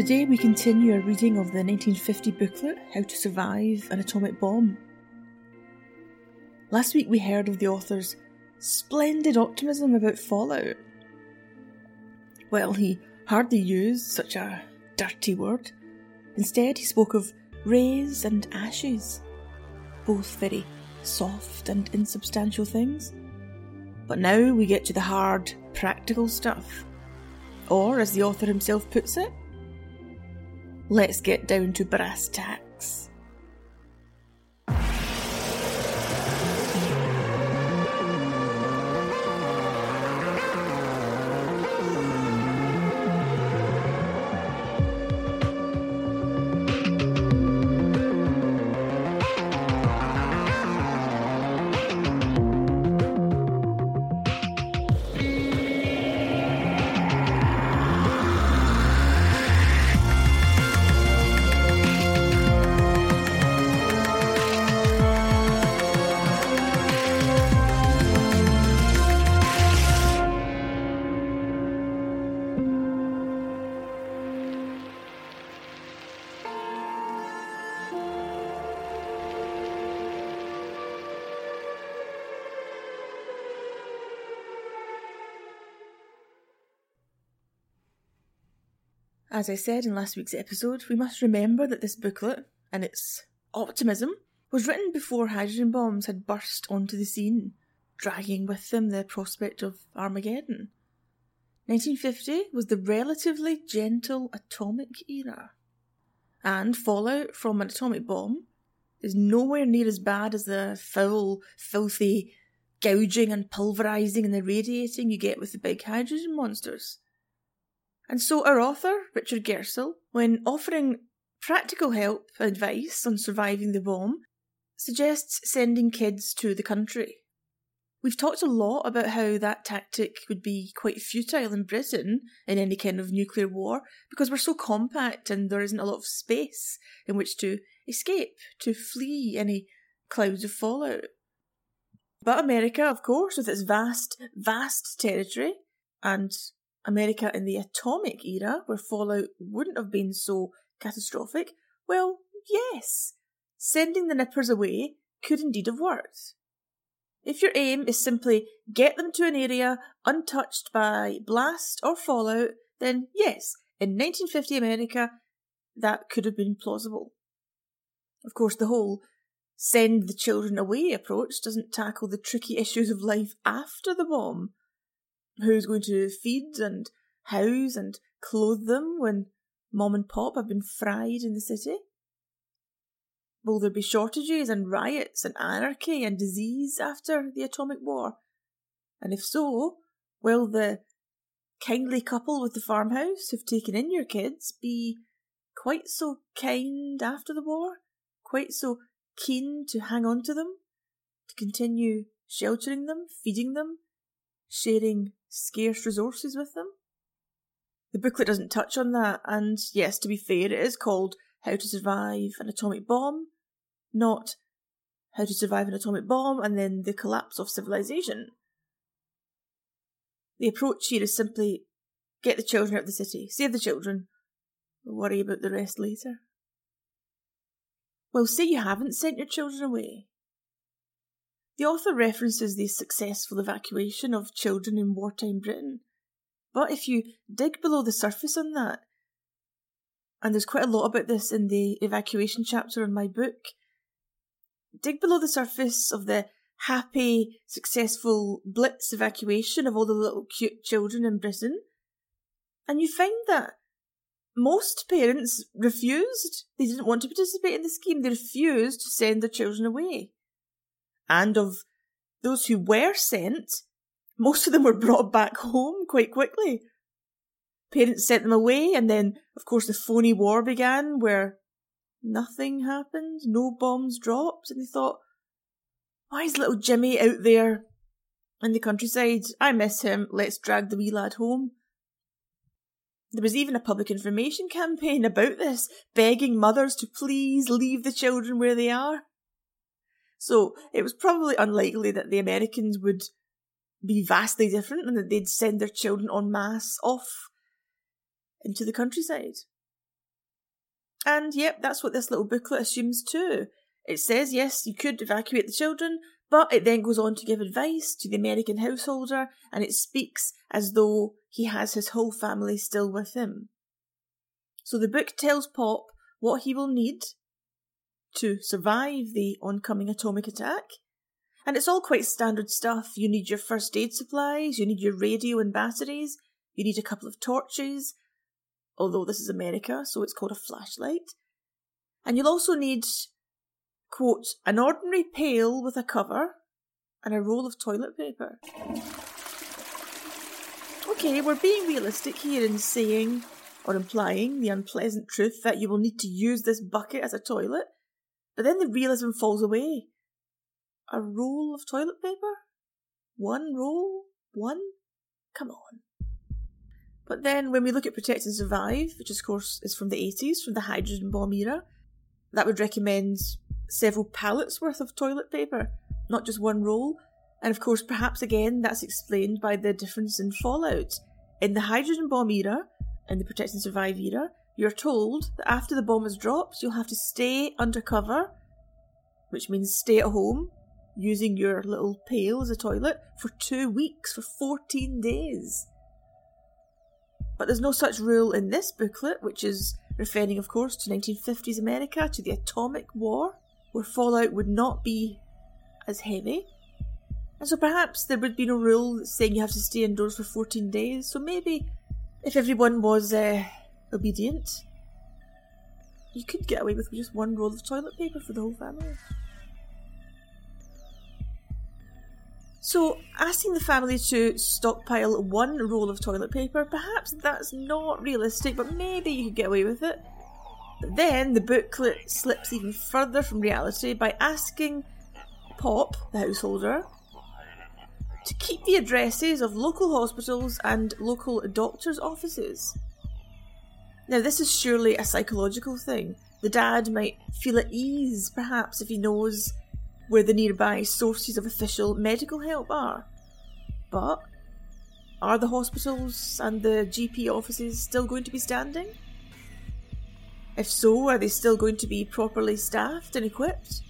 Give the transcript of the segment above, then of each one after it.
Today we continue our reading of the 1950 booklet How to Survive an Atomic Bomb. Last week we heard of the author's splendid optimism about fallout. Well, he hardly used such a dirty word. Instead, he spoke of rays and ashes, both very soft and insubstantial things. But now we get to the hard, practical stuff. Or, as the author himself puts it, let's get down to brass tacks. As I said in last week's episode, we must remember that this booklet and its optimism was written before hydrogen bombs had burst onto the scene, dragging with them the prospect of Armageddon. 1950 was the relatively gentle atomic era, and fallout from an atomic bomb is nowhere near as bad as the foul, filthy gouging and pulverising and irradiating you get with the big hydrogen monsters. And so our author, Richard Gerstell, when offering practical help and advice on surviving the bomb, suggests sending kids to the country. We've talked a lot about how that tactic would be quite futile in Britain in any kind of nuclear war because we're so compact and there isn't a lot of space in which to escape, to flee any clouds of fallout. But America, of course, with its vast, vast territory and America in the atomic era, where fallout wouldn't have been so catastrophic, well, yes, sending the nippers away could indeed have worked. If your aim is simply get them to an area untouched by blast or fallout, then yes, in 1950 America, that could have been plausible. Of course, the whole send the children away approach doesn't tackle the tricky issues of life after the bomb who's going to feed and house and clothe them when mom and pop have been fried in the city? Will there be shortages and riots and anarchy and disease after the atomic war? And if so, will the kindly couple with the farmhouse who've taken in your kids be quite so kind after the war? Quite so keen to hang on to them? To continue sheltering them, feeding them, sharing scarce resources with them. The booklet doesn't touch on that, and yes, to be fair, it is called How to Survive an Atomic Bomb, not How to Survive an Atomic Bomb and then the Collapse of Civilization. The approach here is simply get the children out of the city, save the children, worry about the rest later. Well, say you haven't sent your children away. The author references the successful evacuation of children in wartime Britain. But if you dig below the surface on that, and there's quite a lot about this in the evacuation chapter in my book, dig below the surface of the happy, successful blitz evacuation of all the little cute children in Britain, and you find that most parents refused. They didn't want to participate in the scheme. They refused to send their children away and of those who were sent, most of them were brought back home quite quickly. Parents sent them away, and then, of course, the phony war began where nothing happened, no bombs dropped, and they thought, why is little Jimmy out there in the countryside? I miss him, let's drag the wee lad home. There was even a public information campaign about this, begging mothers to please leave the children where they are. So it was probably unlikely that the Americans would be vastly different and that they'd send their children en masse off into the countryside. And yep, that's what this little booklet assumes too. It says, yes, you could evacuate the children, but it then goes on to give advice to the American householder and it speaks as though he has his whole family still with him. So the book tells Pop what he will need to survive the oncoming atomic attack. And it's all quite standard stuff. You need your first aid supplies, you need your radio and batteries, you need a couple of torches, although this is America, so it's called a flashlight. And you'll also need, quote, an ordinary pail with a cover and a roll of toilet paper. Okay, we're being realistic here in saying or implying the unpleasant truth that you will need to use this bucket as a toilet, but then the realism falls away. A roll of toilet paper? One roll? One? Come on. But then when we look at Protect and Survive, which of course is from the 80s, from the hydrogen bomb era, that would recommend several pallets worth of toilet paper, not just one roll. And of course, perhaps again, that's explained by the difference in fallout. In the hydrogen bomb era, in the Protect and Survive era, you're told that after the bomb is dropped, you'll have to stay undercover, which means stay at home, using your little pail as a toilet, for two weeks, for 14 days. But there's no such rule in this booklet, which is referring, of course, to 1950s America, to the atomic war, where fallout would not be as heavy. And so perhaps there would be no rule saying you have to stay indoors for 14 days, so maybe if everyone was uh, obedient, you could get away with just one roll of toilet paper for the whole family. So, asking the family to stockpile one roll of toilet paper, perhaps that's not realistic, but maybe you could get away with it. But then the booklet slips even further from reality by asking Pop, the householder, to keep the addresses of local hospitals and local doctors' offices. Now, this is surely a psychological thing. The dad might feel at ease, perhaps, if he knows where the nearby sources of official medical help are. But are the hospitals and the GP offices still going to be standing? If so, are they still going to be properly staffed and equipped?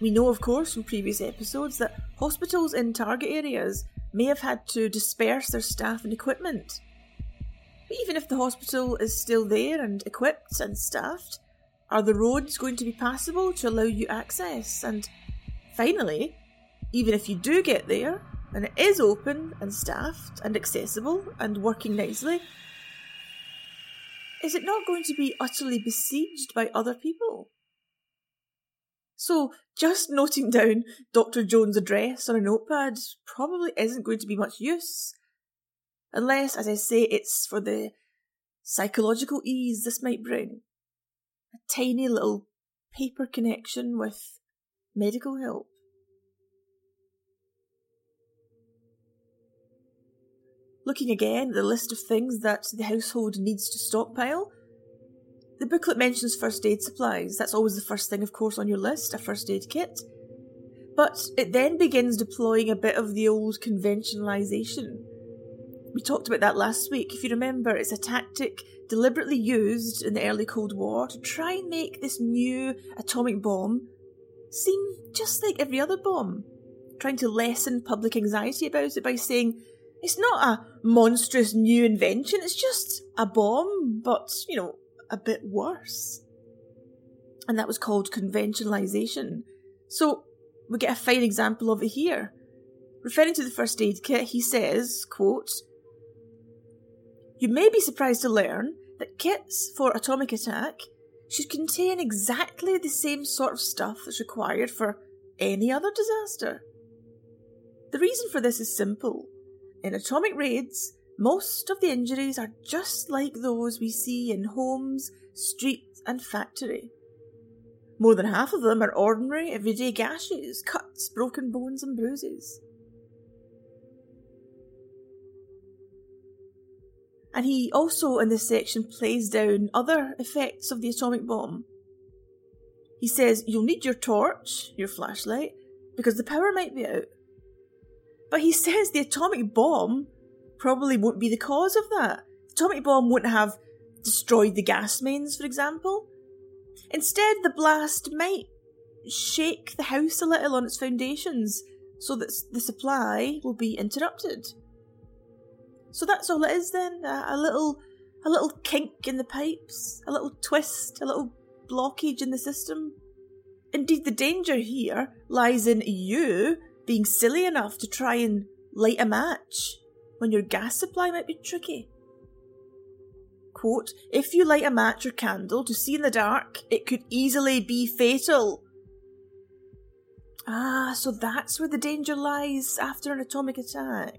We know, of course, from previous episodes that hospitals in target areas may have had to disperse their staff and equipment. Even if the hospital is still there and equipped and staffed, are the roads going to be passable to allow you access? And finally, even if you do get there and it is open and staffed and accessible and working nicely, is it not going to be utterly besieged by other people? So, just noting down Dr. Jones' address on a notepad probably isn't going to be much use. Unless, as I say, it's for the psychological ease this might bring a tiny little paper connection with medical help. Looking again at the list of things that the household needs to stockpile, the booklet mentions first aid supplies. That's always the first thing, of course, on your list a first aid kit. But it then begins deploying a bit of the old conventionalisation we talked about that last week. If you remember, it's a tactic deliberately used in the early Cold War to try and make this new atomic bomb seem just like every other bomb, trying to lessen public anxiety about it by saying it's not a monstrous new invention, it's just a bomb, but, you know, a bit worse. And that was called conventionalization. So we get a fine example of it here. Referring to the first aid kit, he says, quote, you may be surprised to learn that kits for atomic attack should contain exactly the same sort of stuff that's required for any other disaster. The reason for this is simple. In atomic raids, most of the injuries are just like those we see in homes, streets, and factory. More than half of them are ordinary, everyday gashes, cuts, broken bones, and bruises. And he also, in this section, plays down other effects of the atomic bomb. He says you'll need your torch, your flashlight, because the power might be out. But he says the atomic bomb probably won't be the cause of that. The atomic bomb won't have destroyed the gas mains, for example. Instead, the blast might shake the house a little on its foundations so that the supply will be interrupted. So that's all it is then, a, a little a little kink in the pipes, a little twist, a little blockage in the system. Indeed, the danger here lies in you being silly enough to try and light a match when your gas supply might be tricky. Quote, if you light a match or candle to see in the dark, it could easily be fatal. Ah, so that's where the danger lies after an atomic attack.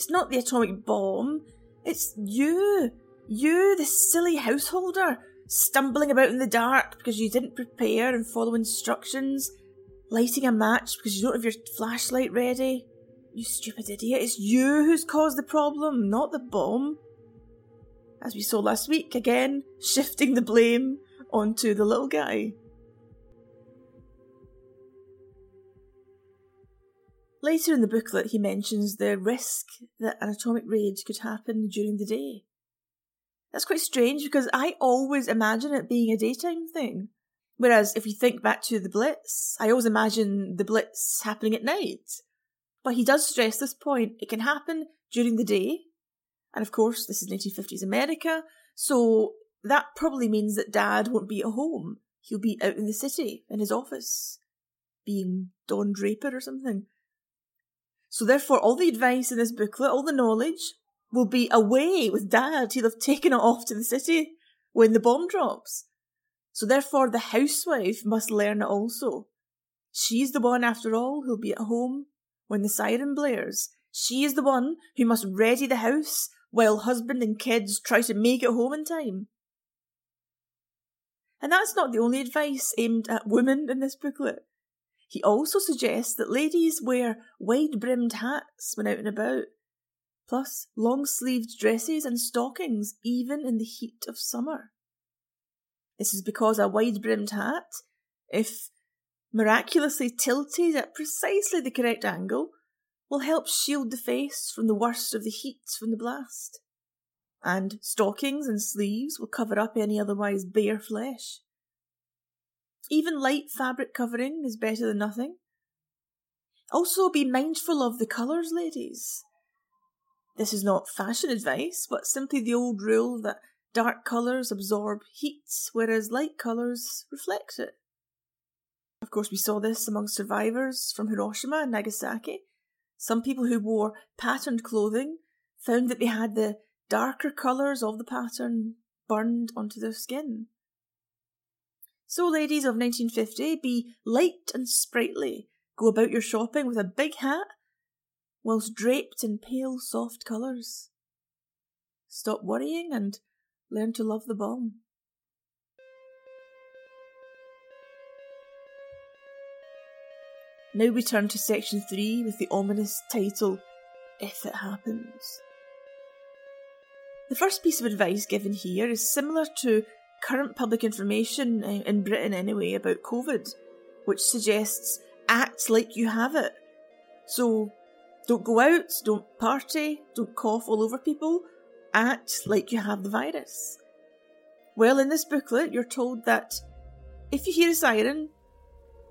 It's not the atomic bomb, it's you. You, the silly householder, stumbling about in the dark because you didn't prepare and follow instructions, lighting a match because you don't have your flashlight ready. You stupid idiot, it's you who's caused the problem, not the bomb. As we saw last week, again, shifting the blame onto the little guy. Later in the booklet, he mentions the risk that an atomic raid could happen during the day. That's quite strange because I always imagine it being a daytime thing. Whereas if you think back to the Blitz, I always imagine the Blitz happening at night. But he does stress this point. It can happen during the day. And of course, this is 1950s America, so that probably means that Dad won't be at home. He'll be out in the city, in his office, being Don Draper or something. So therefore, all the advice in this booklet, all the knowledge, will be away with dad. He'll have taken it off to the city when the bomb drops. So therefore, the housewife must learn it also. She's the one, after all, who'll be at home when the siren blares. She is the one who must ready the house while husband and kids try to make it home in time. And that's not the only advice aimed at women in this booklet. He also suggests that ladies wear wide brimmed hats when out and about plus long sleeved dresses and stockings even in the heat of summer. This is because a wide brimmed hat, if miraculously tilted at precisely the correct angle, will help shield the face from the worst of the heat from the blast. And stockings and sleeves will cover up any otherwise bare flesh. Even light fabric covering is better than nothing. Also, be mindful of the colours, ladies. This is not fashion advice, but simply the old rule that dark colours absorb heat, whereas light colours reflect it. Of course, we saw this among survivors from Hiroshima and Nagasaki. Some people who wore patterned clothing found that they had the darker colours of the pattern burned onto their skin. So, ladies of 1950, be light and sprightly. Go about your shopping with a big hat whilst draped in pale, soft colours. Stop worrying and learn to love the bomb. Now we turn to section 3 with the ominous title, If It Happens. The first piece of advice given here is similar to current public information, in Britain anyway, about COVID, which suggests act like you have it. So don't go out, don't party, don't cough all over people, act like you have the virus. Well, in this booklet, you're told that if you hear a siren,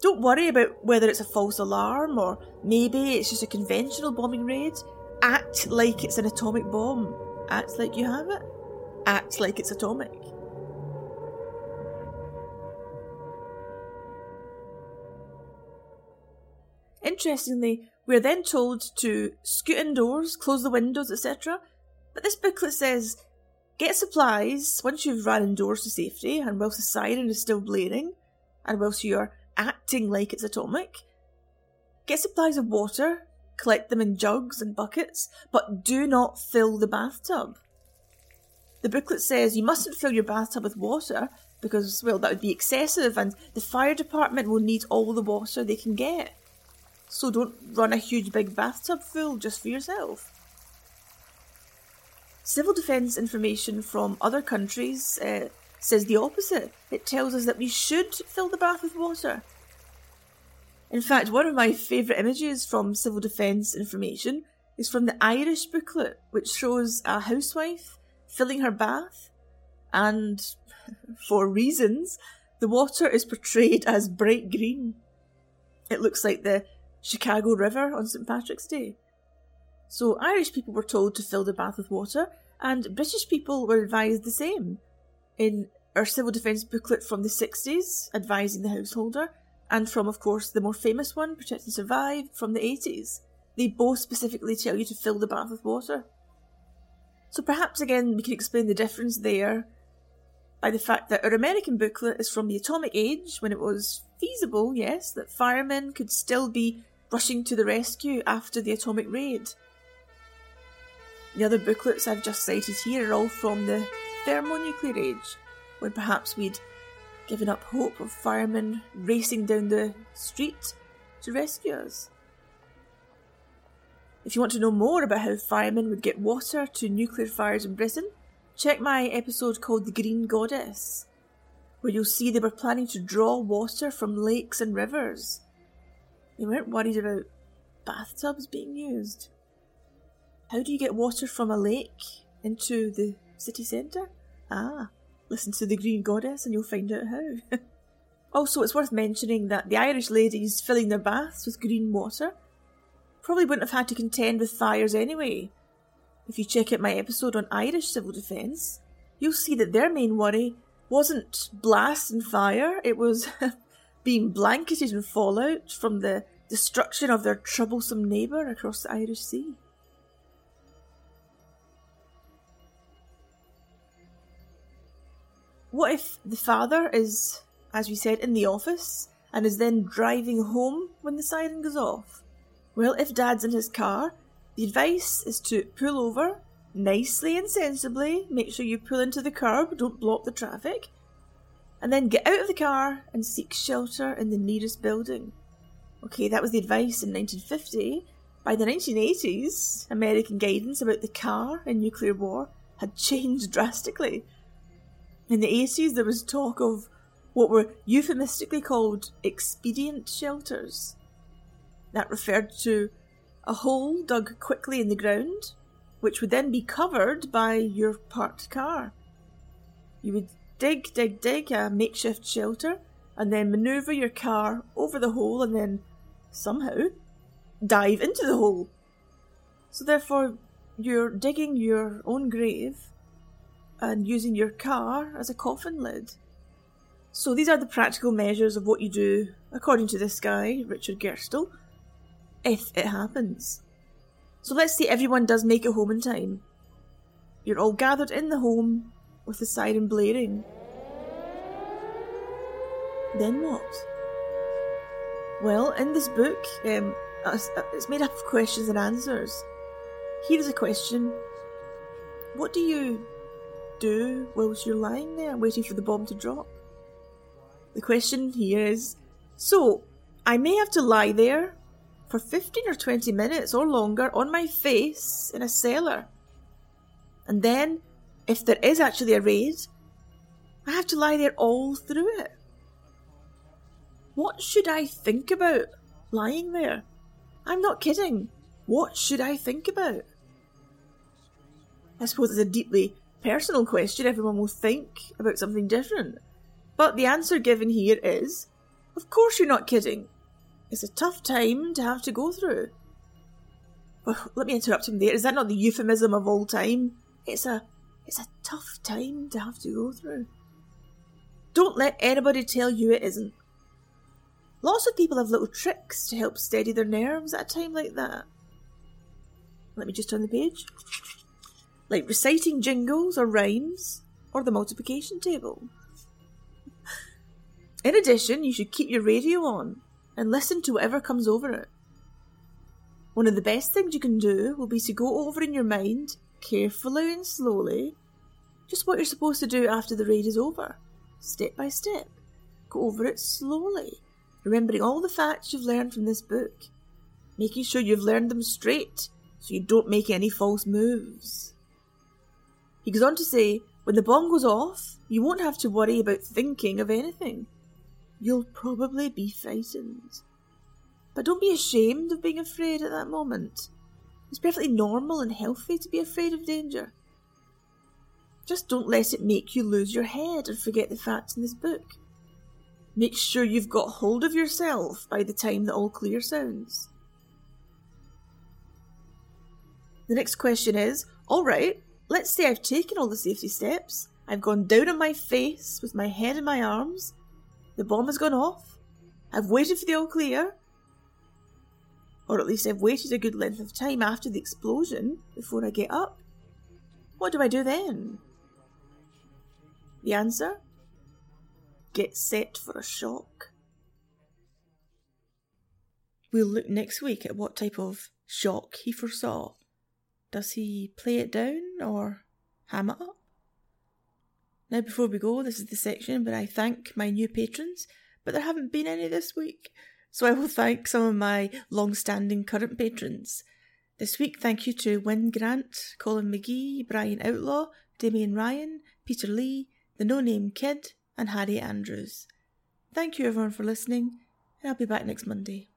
don't worry about whether it's a false alarm or maybe it's just a conventional bombing raid. Act like it's an atomic bomb. Act like you have it. Act like it's atomic. Interestingly, we are then told to scoot indoors, close the windows, etc. But this booklet says get supplies once you've run indoors to safety and whilst the siren is still blaring and whilst you're acting like it's atomic. Get supplies of water, collect them in jugs and buckets, but do not fill the bathtub. The booklet says you mustn't fill your bathtub with water because, well, that would be excessive and the fire department will need all the water they can get. So don't run a huge big bathtub full just for yourself. Civil defence information from other countries uh, says the opposite. It tells us that we should fill the bath with water. In fact, one of my favourite images from civil defence information is from the Irish booklet, which shows a housewife filling her bath, and for reasons, the water is portrayed as bright green. It looks like the Chicago River on St. Patrick's Day. So, Irish people were told to fill the bath with water, and British people were advised the same. In our civil defence booklet from the 60s, advising the householder, and from, of course, the more famous one, Protect and Survive, from the 80s, they both specifically tell you to fill the bath with water. So perhaps again we can explain the difference there by the fact that our American booklet is from the atomic age when it was feasible, yes, that firemen could still be rushing to the rescue after the atomic raid. The other booklets I've just cited here are all from the thermonuclear age, when perhaps we'd given up hope of firemen racing down the street to rescue us. If you want to know more about how firemen would get water to nuclear fires in Britain, check my episode called The Green Goddess, where you'll see they were planning to draw water from lakes and rivers. They weren't worried about bathtubs being used. How do you get water from a lake into the city centre? Ah, listen to The Green Goddess and you'll find out how. also, it's worth mentioning that the Irish ladies filling their baths with green water probably wouldn't have had to contend with fires anyway. If you check out my episode on Irish civil defence, you'll see that their main worry wasn't blast and fire, it was being blanketed in fallout from the destruction of their troublesome neighbour across the Irish Sea. What if the father is, as we said, in the office and is then driving home when the siren goes off? Well, if Dad's in his car, the advice is to pull over nicely and sensibly, make sure you pull into the curb, don't block the traffic, and then get out of the car and seek shelter in the nearest building. Okay, that was the advice in 1950. By the 1980s, American guidance about the car in nuclear war had changed drastically. In the 80s, there was talk of what were euphemistically called expedient shelters. That referred to a hole dug quickly in the ground, which would then be covered by your parked car. You would dig, dig, dig a makeshift shelter, and then maneuver your car over the hole and then somehow dive into the hole. So, therefore, you're digging your own grave and using your car as a coffin lid. So, these are the practical measures of what you do, according to this guy, Richard Gerstell, if it happens. So let's say everyone does make it home in time. You're all gathered in the home with the siren blaring. Then what? Well, in this book, um, it's made up of questions and answers. Here is a question What do you do whilst you're lying there waiting for the bomb to drop? The question here is So, I may have to lie there for 15 or 20 minutes or longer on my face in a cellar. And then, if there is actually a raid, I have to lie there all through it. What should I think about lying there? I'm not kidding. What should I think about? I suppose it's a deeply personal question. Everyone will think about something different. But the answer given here is of course you're not kidding. It's a tough time to have to go through. Well, let me interrupt him there. Is that not the euphemism of all time? It's a it's a tough time to have to go through. Don't let anybody tell you it isn't. Lots of people have little tricks to help steady their nerves at a time like that. Let me just turn the page. Like reciting jingles or rhymes, or the multiplication table. In addition, you should keep your radio on and listen to whatever comes over it. One of the best things you can do will be to go over in your mind, carefully and slowly, just what you're supposed to do after the raid is over, step by step. Go over it slowly, remembering all the facts you've learned from this book, making sure you've learned them straight so you don't make any false moves. He goes on to say, when the bomb goes off, you won't have to worry about thinking of anything. You'll probably be frightened. But don't be ashamed of being afraid at that moment. It's perfectly normal and healthy to be afraid of danger. Just don't let it make you lose your head and forget the facts in this book. Make sure you've got hold of yourself by the time the all clear sounds. The next question is Alright, let's say I've taken all the safety steps. I've gone down on my face with my head in my arms. The bomb has gone off. I've waited for the all clear. Or at least I've waited a good length of time after the explosion before I get up. What do I do then? The answer? Get set for a shock. We'll look next week at what type of shock he foresaw does he play it down or ham it up? Now, before we go, this is the section where I thank my new patrons, but there haven't been any this week, so I will thank some of my long standing current patrons. This week, thank you to Wyn Grant, Colin McGee, Brian Outlaw, Damien Ryan, Peter Lee, The No Name Kid, and Harry Andrews. Thank you everyone for listening, and I'll be back next Monday.